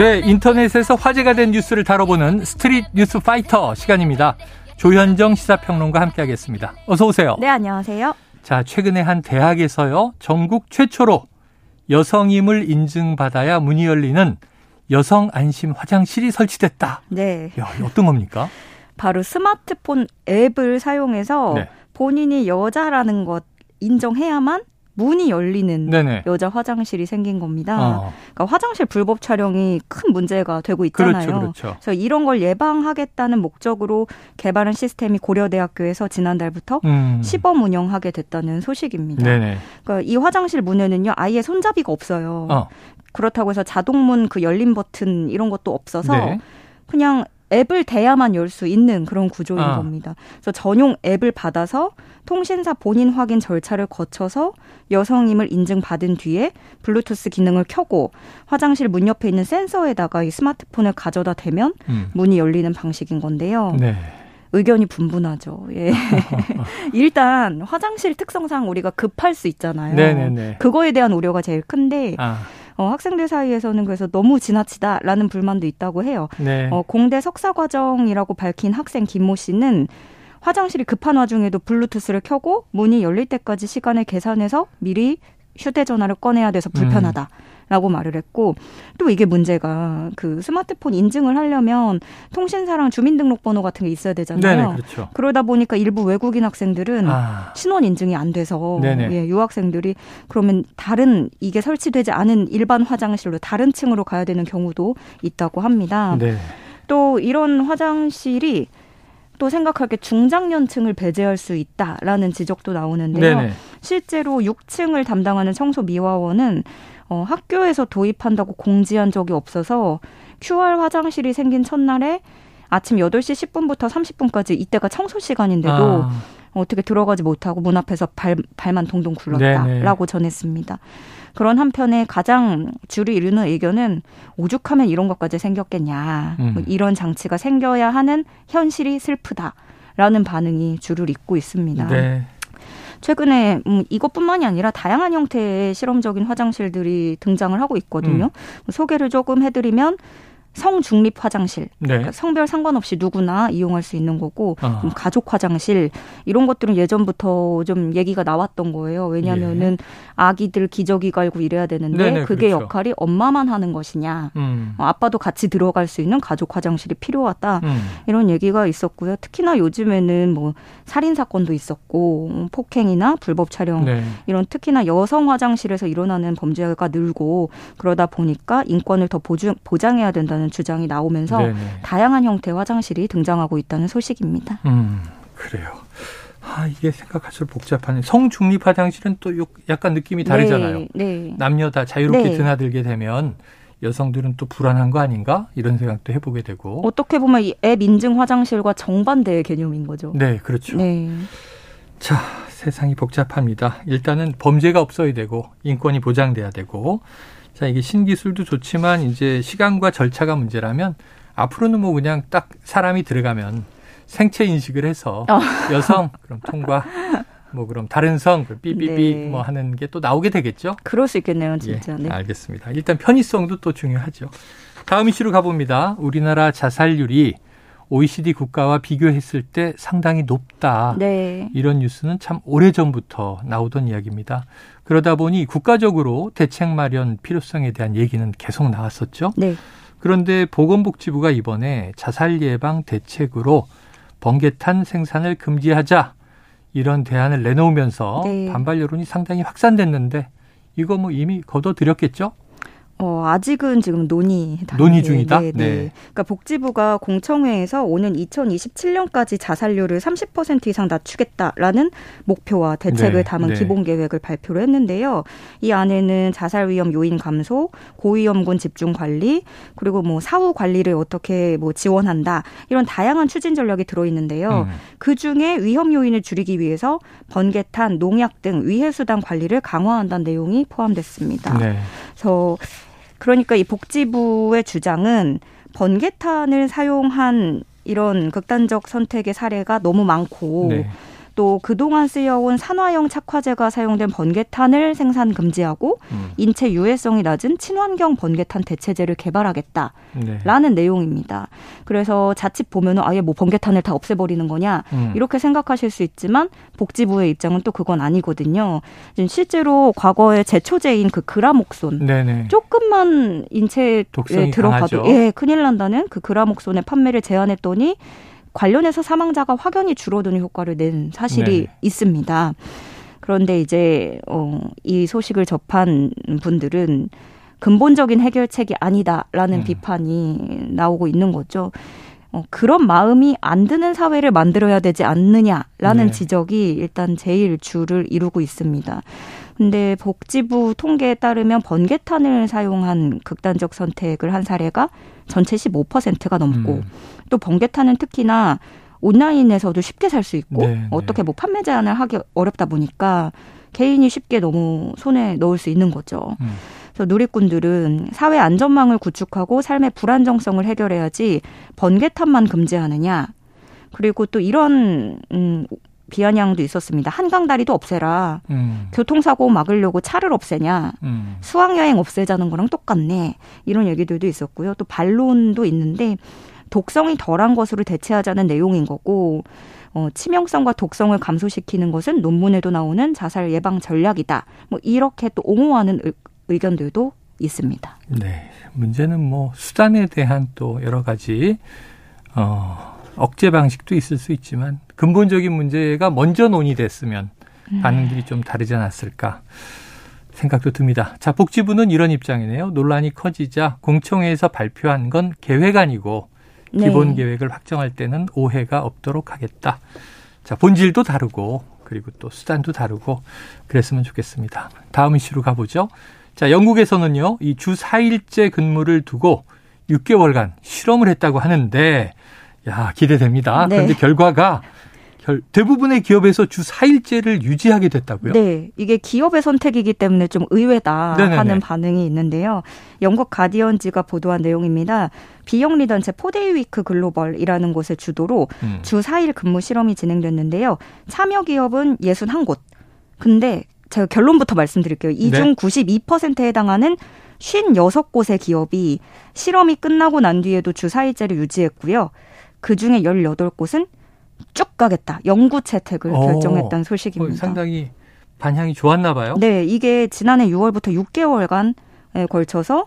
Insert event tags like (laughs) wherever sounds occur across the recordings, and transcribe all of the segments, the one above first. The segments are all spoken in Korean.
네, 인터넷에서 화제가 된 뉴스를 다뤄보는 Street News Fighter 시간입니다. 조현정 시사평론가 함께하겠습니다. 어서 오세요. 네, 안녕하세요. 자, 최근에 한 대학에서요, 전국 최초로 여성임을 인증받아야 문이 열리는 여성 안심 화장실이 설치됐다. 네. 야, 어떤 겁니까? 바로 스마트폰 앱을 사용해서 네. 본인이 여자라는 것 인정해야만 문이 열리는 네네. 여자 화장실이 생긴 겁니다. 어. 그러니까 화장실 불법 촬영이 큰 문제가 되고 있잖아요. 그렇죠, 그렇죠. 그래서 이런 걸 예방하겠다는 목적으로 개발한 시스템이 고려대학교에서 지난달부터 음. 시범 운영하게 됐다는 소식입니다. 네네. 그러니까 이 화장실 문에는요 아예 손잡이가 없어요. 어. 그렇다고 해서 자동문 그 열림 버튼 이런 것도 없어서 네. 그냥 앱을 대야만 열 수 있는 그런 구조인 아. 겁니다. 그래서 전용 앱을 받아서 통신사 본인 확인 절차를 거쳐서 여성임을 인증받은 뒤에 블루투스 기능을 켜고 화장실 문 옆에 있는 센서에다가 이 스마트폰을 가져다 대면 음. 문이 열리는 방식인 건데요. 네. 의견이 분분하죠. 예. (laughs) 일단 화장실 특성상 우리가 급할 수 있잖아요. 네네네. 그거에 대한 우려가 제일 큰데 아. 어, 학생들 사이에서는 그래서 너무 지나치다라는 불만도 있다고 해요. 네. 어, 공대 석사 과정이라고 밝힌 학생 김모 씨는 화장실이 급한 와중에도 블루투스를 켜고 문이 열릴 때까지 시간을 계산해서 미리 휴대전화를 꺼내야 돼서 불편하다. 음. 라고 말을 했고 또 이게 문제가 그 스마트폰 인증을 하려면 통신사랑 주민등록번호 같은 게 있어야 되잖아요. 네네, 그렇죠. 그러다 보니까 일부 외국인 학생들은 아. 신원 인증이 안 돼서 예, 유학생들이 그러면 다른 이게 설치되지 않은 일반 화장실로 다른 층으로 가야 되는 경우도 있다고 합니다. 네. 또 이런 화장실이 또 생각할 게 중장년층을 배제할 수 있다라는 지적도 나오는데요. 네네. 실제로 6층을 담당하는 청소 미화원은 어, 학교에서 도입한다고 공지한 적이 없어서 QR 화장실이 생긴 첫날에 아침 8시 10분부터 30분까지 이때가 청소 시간인데도 아. 어떻게 들어가지 못하고 문 앞에서 발, 발만 동동 굴렀다라고 전했습니다. 그런 한편에 가장 줄을 이루는 의견은 오죽하면 이런 것까지 생겼겠냐. 음. 뭐 이런 장치가 생겨야 하는 현실이 슬프다라는 반응이 줄을 잇고 있습니다. 네. 최근에 음, 이것뿐만이 아니라 다양한 형태의 실험적인 화장실들이 등장을 하고 있거든요. 음. 소개를 조금 해드리면 성중립 화장실, 네. 그러니까 성별 상관없이 누구나 이용할 수 있는 거고 어. 가족 화장실 이런 것들은 예전부터 좀 얘기가 나왔던 거예요. 왜냐하면은 예. 아기들 기저귀 갈고 이래야 되는데 네네, 그게 그렇죠. 역할이 엄마만 하는 것이냐, 음. 어, 아빠도 같이 들어갈 수 있는 가족 화장실이 필요하다 음. 이런 얘기가 있었고요. 특히나 요즘에는 뭐 살인 사건도 있었고 음, 폭행이나 불법 촬영 네. 이런 특히나 여성 화장실에서 일어나는 범죄가 늘고 그러다 보니까 인권을 더 보주, 보장해야 된다는. 있다는 주장이 나오면서 네네. 다양한 형태의 화장실이 등장하고 있다는 소식입니다. 음, 그래요. 아, 이게 생각할수록 복잡하네. 성중립 화장실은 또 약간 느낌이 다르잖아요. 네, 네. 남녀 다 자유롭게 네. 드나들게 되면 여성들은 또 불안한 거 아닌가? 이런 생각도 해보게 되고. 어떻게 보면 이앱 인증 화장실과 정반대의 개념인 거죠. 네, 그렇죠. 네. 자, 세상이 복잡합니다. 일단은 범죄가 없어야 되고, 인권이 보장돼야 되고, 자, 이게 신기술도 좋지만 이제 시간과 절차가 문제라면 앞으로는 뭐 그냥 딱 사람이 들어가면 생체 인식을 해서 어. 여성 그럼 통과 뭐 그럼 다른 성 삐삐삐 네. 뭐 하는 게 또 나오게 되겠죠? 그럴 수 있겠네요, 진짜. 예, 네. 알겠습니다. 일단 편의성도 또 중요하죠. 다음 이슈로 가봅니다. 우리나라 자살률이 OECD 국가와 비교했을 때 상당히 높다. 네. 이런 뉴스는 참 오래전부터 나오던 이야기입니다. 그러다 보니 국가적으로 대책 마련 필요성에 대한 얘기는 계속 나왔었죠. 네. 그런데 보건복지부가 이번에 자살 예방 대책으로 번개탄 생산을 금지하자 이런 대안을 내놓으면서 네. 반발 여론이 상당히 확산됐는데 이거 뭐 이미 거둬들였겠죠? 어, 아직은 지금 논의 논의 중이다. 네, 네. 네. 그러니까 복지부가 공청회에서 오는 2027년까지 자살률을 30% 이상 낮추겠다라는 목표와 대책을 네, 담은 네. 기본 계획을 발표를 했는데요. 이 안에는 자살 위험 요인 감소, 고위험군 집중 관리, 그리고 뭐 사후 관리를 어떻게 뭐 지원한다 이런 다양한 추진 전략이 들어 있는데요. 음. 그 중에 위험 요인을 줄이기 위해서 번개탄, 농약 등 위해 수단 관리를 강화한다는 내용이 포함됐습니다. 네. 그래서 그러니까 이 복지부의 주장은 번개탄을 사용한 이런 극단적 선택의 사례가 너무 많고 네. 또 그동안 쓰여온 산화형 착화제가 사용된 번개탄을 생산 금지하고 음. 인체 유해성이 낮은 친환경 번개탄 대체제를 개발하겠다라는 네. 내용입니다. 그래서 자칫 보면은 아예 뭐 번개탄을 다 없애버리는 거냐 음. 이렇게 생각하실 수 있지만 복지부의 입장은 또 그건 아니거든요. 실제로 과거에 제초제인 그 그라목손 네네. 조금만 인체에 들어가도 강하죠. 예 큰일 난다는 그 그라목손의 판매를 제한했더니 관련해서 사망자가 확연히 줄어드는 효과를 낸 사실이 네. 있습니다. 그런데 이제 어, 이 소식을 접한 분들은 근본적인 해결책이 아니다라는 음. 비판이 나오고 있는 거죠. 어, 그런 마음이 안 드는 사회를 만들어야 되지 않느냐라는 네. 지적이 일단 제일 주를 이루고 있습니다. 근데 복지부 통계에 따르면 번개탄을 사용한 극단적 선택을 한 사례가 전체 15%가 넘고 음. 또 번개탄은 특히나 온라인에서도 쉽게 살 수 있고 네, 네, 어떻게 뭐 판매 제한을 하기 어렵다 보니까 개인이 쉽게 너무 손에 넣을 수 있는 거죠. 음. 그래서 누리꾼들은 사회 안전망을 구축하고 삶의 불안정성을 해결해야지 번개탄만 금지하느냐. 그리고 또 이런 음 비아냥도 있었습니다. 한강 다리도 없애라. 음. 교통사고 막으려고 차를 없애냐. 음. 수학여행 없애자는 거랑 똑같네. 이런 얘기들도 있었고요. 또 반론도 있는데 독성이 덜한 것으로 대체하자는 내용인 거고 어, 치명성과 독성을 감소시키는 것은 논문에도 나오는 자살 예방 전략이다. 뭐 이렇게 또 옹호하는 의, 의견들도 있습니다. 네. 문제는 뭐 수단에 대한 또 여러 가지 어 억제 방식도 있을 수 있지만 근본적인 문제가 먼저 논의됐으면 음. 반응들이 좀 다르지 않았을까 생각도 듭니다. 자, 복지부는 이런 입장이네요. 논란이 커지자 공청회에서 발표한 건 계획 아니고 네. 기본 계획을 확정할 때는 오해가 없도록 하겠다. 자, 본질도 다르고 그리고 또 수단도 다르고 그랬으면 좋겠습니다. 다음 이슈로 가보죠. 자, 영국에서는요, 이 주 4일째 근무를 두고 6개월간 실험을 했다고 하는데 야, 기대됩니다. 네. 그런데 결과가 대부분의 기업에서 주 4일제를 유지하게 됐다고요? 네. 이게 기업의 선택이기 때문에 좀 의외다 네네네. 하는 반응이 있는데요. 영국 가디언지가 보도한 내용입니다. 비영리 단체 Four Day Week Global이라는 곳의 주도로 음. 주 4일 근무 실험이 진행됐는데요. 참여 기업은 61곳. 근데 제가 결론부터 말씀드릴게요. 이중 네. 92%에 해당하는 56곳의 기업이 실험이 끝나고 난 뒤에도 주 4일제를 유지했고요. 그 중에 18곳은 쭉 가겠다. 영구 채택을 오, 결정했다는 소식입니다. 상당히 반향이 좋았나 봐요. 네, 이게 지난해 6월부터 6개월간에 걸쳐서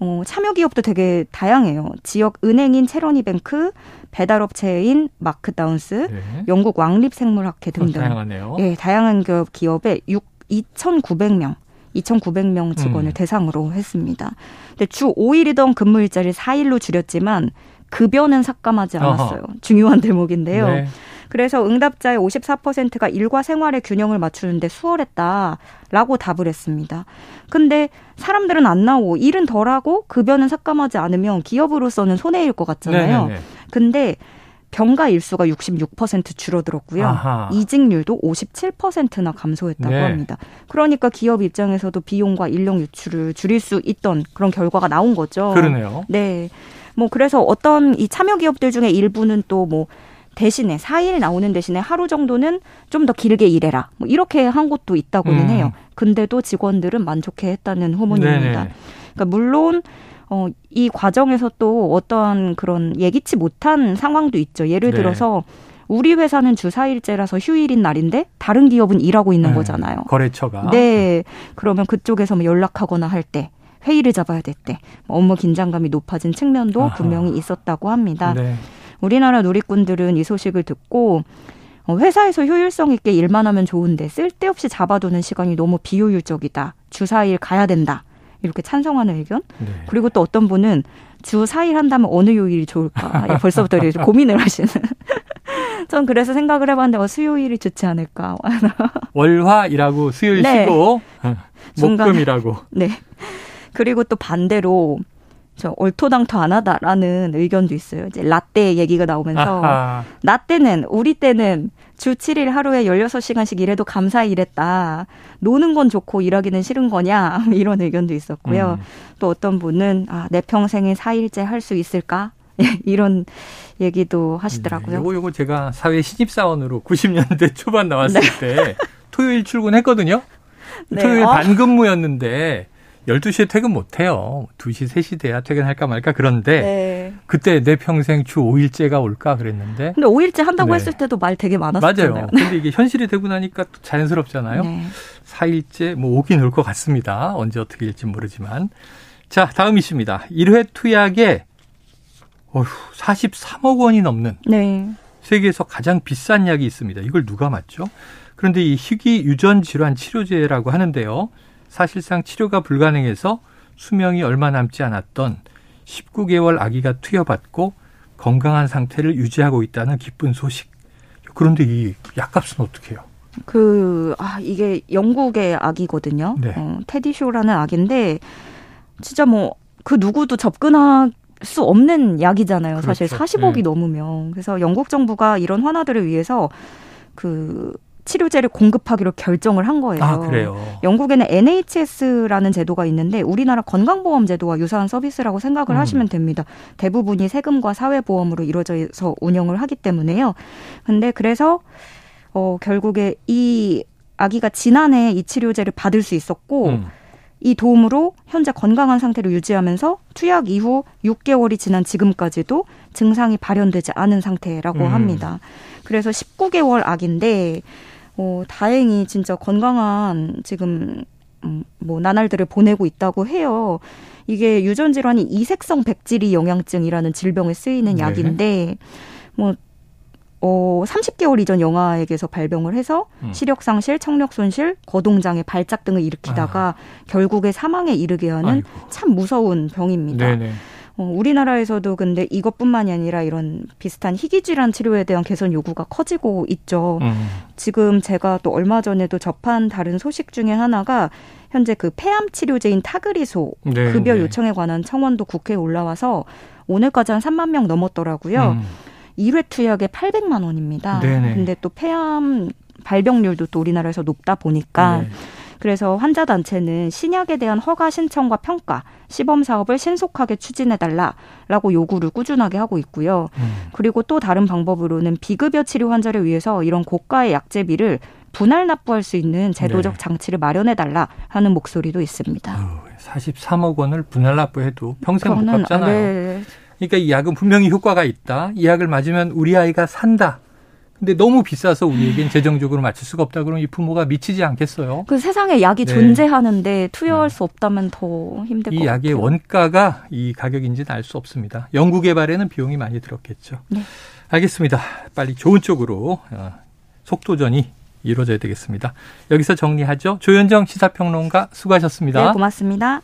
어, 참여 기업도 되게 다양해요. 지역 은행인 채러티뱅크, 배달업체인 마크다운스, 네. 영국 왕립생물학회 등등. 어, 다양하네요. 네, 다양한 기업에 6, 2,900명 2,900명 직원을 음. 대상으로 했습니다. 근데 주 5일이던 근무 일자리를 4일로 줄였지만 급여는 삭감하지 않았어요. 어허. 중요한 대목인데요. 네. 그래서 응답자의 54%가 일과 생활의 균형을 맞추는데 수월했다라고 답을 했습니다. 근데 사람들은 안 나오고 일은 덜하고 급여는 삭감하지 않으면 기업으로서는 손해일 것 같잖아요. 네네네. 근데 병가 일수가 66% 줄어들었고요. 아하. 이직률도 57%나 감소했다고 네. 합니다. 그러니까 기업 입장에서도 비용과 인력 유출을 줄일 수 있던 그런 결과가 나온 거죠. 그러네요. 네. 뭐 그래서 어떤 이 참여 기업들 중에 일부는 또뭐 대신에 4일 나오는 대신에 하루 정도는 좀 더 길게 일해라. 뭐 이렇게 한 곳도 있다고는 음. 해요. 근데도 직원들은 만족해 했다는 후문입니다. 네네. 그러니까 물론 어, 이 과정에서 또 어떠한 그런 예기치 못한 상황도 있죠. 예를 네. 들어서 우리 회사는 주 4일째라서 휴일인 날인데 다른 기업은 일하고 있는 네. 거잖아요. 거래처가. 네. 그러면 그쪽에서 뭐 연락하거나 할 때 회의를 잡아야 될 때 업무 긴장감이 높아진 측면도 아하. 분명히 있었다고 합니다. 네. 우리나라 누리꾼들은 이 소식을 듣고 어, 회사에서 효율성 있게 일만 하면 좋은데 쓸데없이 잡아두는 시간이 너무 비효율적이다. 주 4일 가야 된다. 이렇게 찬성하는 의견. 네. 그리고 또 어떤 분은 주 4일 한다면 어느 요일이 좋을까. 벌써부터 이렇게 (laughs) 고민을 하시는. (laughs) 전 그래서 생각을 해봤는데 어, 수요일이 좋지 않을까. (laughs) 월화일하고 수요일 네. 쉬고 어, 목금이라고. 네. 그리고 또 반대로 저 얼토당토 안 하다라는 의견도 있어요. 이제 라떼 얘기가 나오면서 아하. 나 때는 우리 때는 주 7일 하루에 16시간씩 일해도 감사히 일했다. 노는 건 좋고 일하기는 싫은 거냐? (laughs) 이런 의견도 있었고요. 음. 또 어떤 분은 아, 내 평생에 4일째 할 수 있을까? (laughs) 이런 얘기도 하시더라고요. 요거 요거 제가 사회 신입사원으로 90년대 초반 나왔을 네. 때 토요일 출근했거든요. 네. 토요일 어? 반근무였는데 12시에 퇴근 못 해요. 2시, 3시 돼야 퇴근할까 말까 그런데 네. 그때 내 평생 주 5일째가 올까 그랬는데 근데 5일째 한다고 네. 했을 때도 말 되게 많았었잖아요. 맞아요. 근데 이게 현실이 되고 나니까 또 자연스럽잖아요. 네. 4일째 뭐 오긴 올 것 같습니다. 언제 어떻게 될지 모르지만. 자, 다음 이슈입니다. 1회 투약에 어휴, 43억 원이 넘는 네. 세계에서 가장 비싼 약이 있습니다. 이걸 누가 맞죠? 그런데 이 희귀 유전 질환 치료제라고 하는데요. 사실상 치료가 불가능해서 수명이 얼마 남지 않았던 19개월 아기가 투여받고 건강한 상태를 유지하고 있다는 기쁜 소식. 그런데 이 약값은 어떻게 해요? 그, 아, 이게 영국의 아기거든요. 네. 어, 테디쇼라는 아기인데, 진짜 뭐, 그 누구도 접근할 수 없는 약이잖아요. 그렇죠. 사실 40억이 네. 넘으면. 그래서 영국 정부가 이런 환아들을 위해서 그 치료제를 공급하기로 결정을 한 거예요. 아, 그래요. 영국에는 NHS라는 제도가 있는데 우리나라 건강보험 제도와 유사한 서비스라고 생각을 음. 하시면 됩니다. 대부분이 세금과 사회보험으로 이루어져서 운영을 하기 때문에요. 근데 그래서 어 결국에 이 아기가 지난해 이 치료제를 받을 수 있었고 음. 이 도움으로 현재 건강한 상태를 유지하면서 투약 이후 6개월이 지난 지금까지도 증상이 발현되지 않은 상태라고 음. 합니다. 그래서 19개월 아기인데 어, 다행히 진짜 건강한 지금 음, 뭐 나날들을 보내고 있다고 해요. 이게 유전 질환이 이색성 백지리 영양증이라는 질병에 쓰이는 네. 약인데 뭐 어, 30개월 이전 영아에게서 발병을 해서 음. 시력 상실, 청력 손실, 거동 장애, 발작 등을 일으키다가 아. 결국에 사망에 이르게 하는 아이고. 참 무서운 병입니다. 네네. 어, 우리나라에서도 근데 이것뿐만이 아니라 이런 비슷한 희귀질환 치료에 대한 개선 요구가 커지고 있죠. 음. 지금 제가 또 얼마 전에도 접한 다른 소식 중에 하나가 현재 그 폐암 치료제인 타그리소 네, 급여 네. 요청에 관한 청원도 국회에 올라와서 오늘까지 한 3만 명 넘었더라고요. 음. 1회 투약에 800만 원입니다. 네네. 근데 또 폐암 발병률도 또 우리나라에서 높다 보니까 네. 그래서 환자 단체는 신약에 대한 허가 신청과 평가, 시범 사업을 신속하게 추진해 달라라고 요구를 꾸준하게 하고 있고요. 음. 그리고 또 다른 방법으로는 비급여 치료 환자를 위해서 이런 고가의 약제비를 분할 납부할 수 있는 제도적 네. 장치를 마련해 달라 하는 목소리도 있습니다. 어, 43억 원을 분할 납부해도 평생 못 갚잖아요. 네. 그러니까 이 약은 분명히 효과가 있다. 이 약을 맞으면 우리 아이가 산다. 근데 너무 비싸서 우리에겐 재정적으로 맞출 수가 없다 그러면 이 부모가 미치지 않겠어요? 그 세상에 약이 네. 존재하는데 투여할 네. 수 없다면 더 힘들 것 같아요. 이 약의 원가가 이 가격인지는 알 수 없습니다. 연구 개발에는 비용이 많이 들었겠죠. 네. 알겠습니다. 빨리 좋은 쪽으로 어, 속도전이 이루어져야 되겠습니다. 여기서 정리하죠. 조현정 시사평론가 수고하셨습니다. 네, 고맙습니다.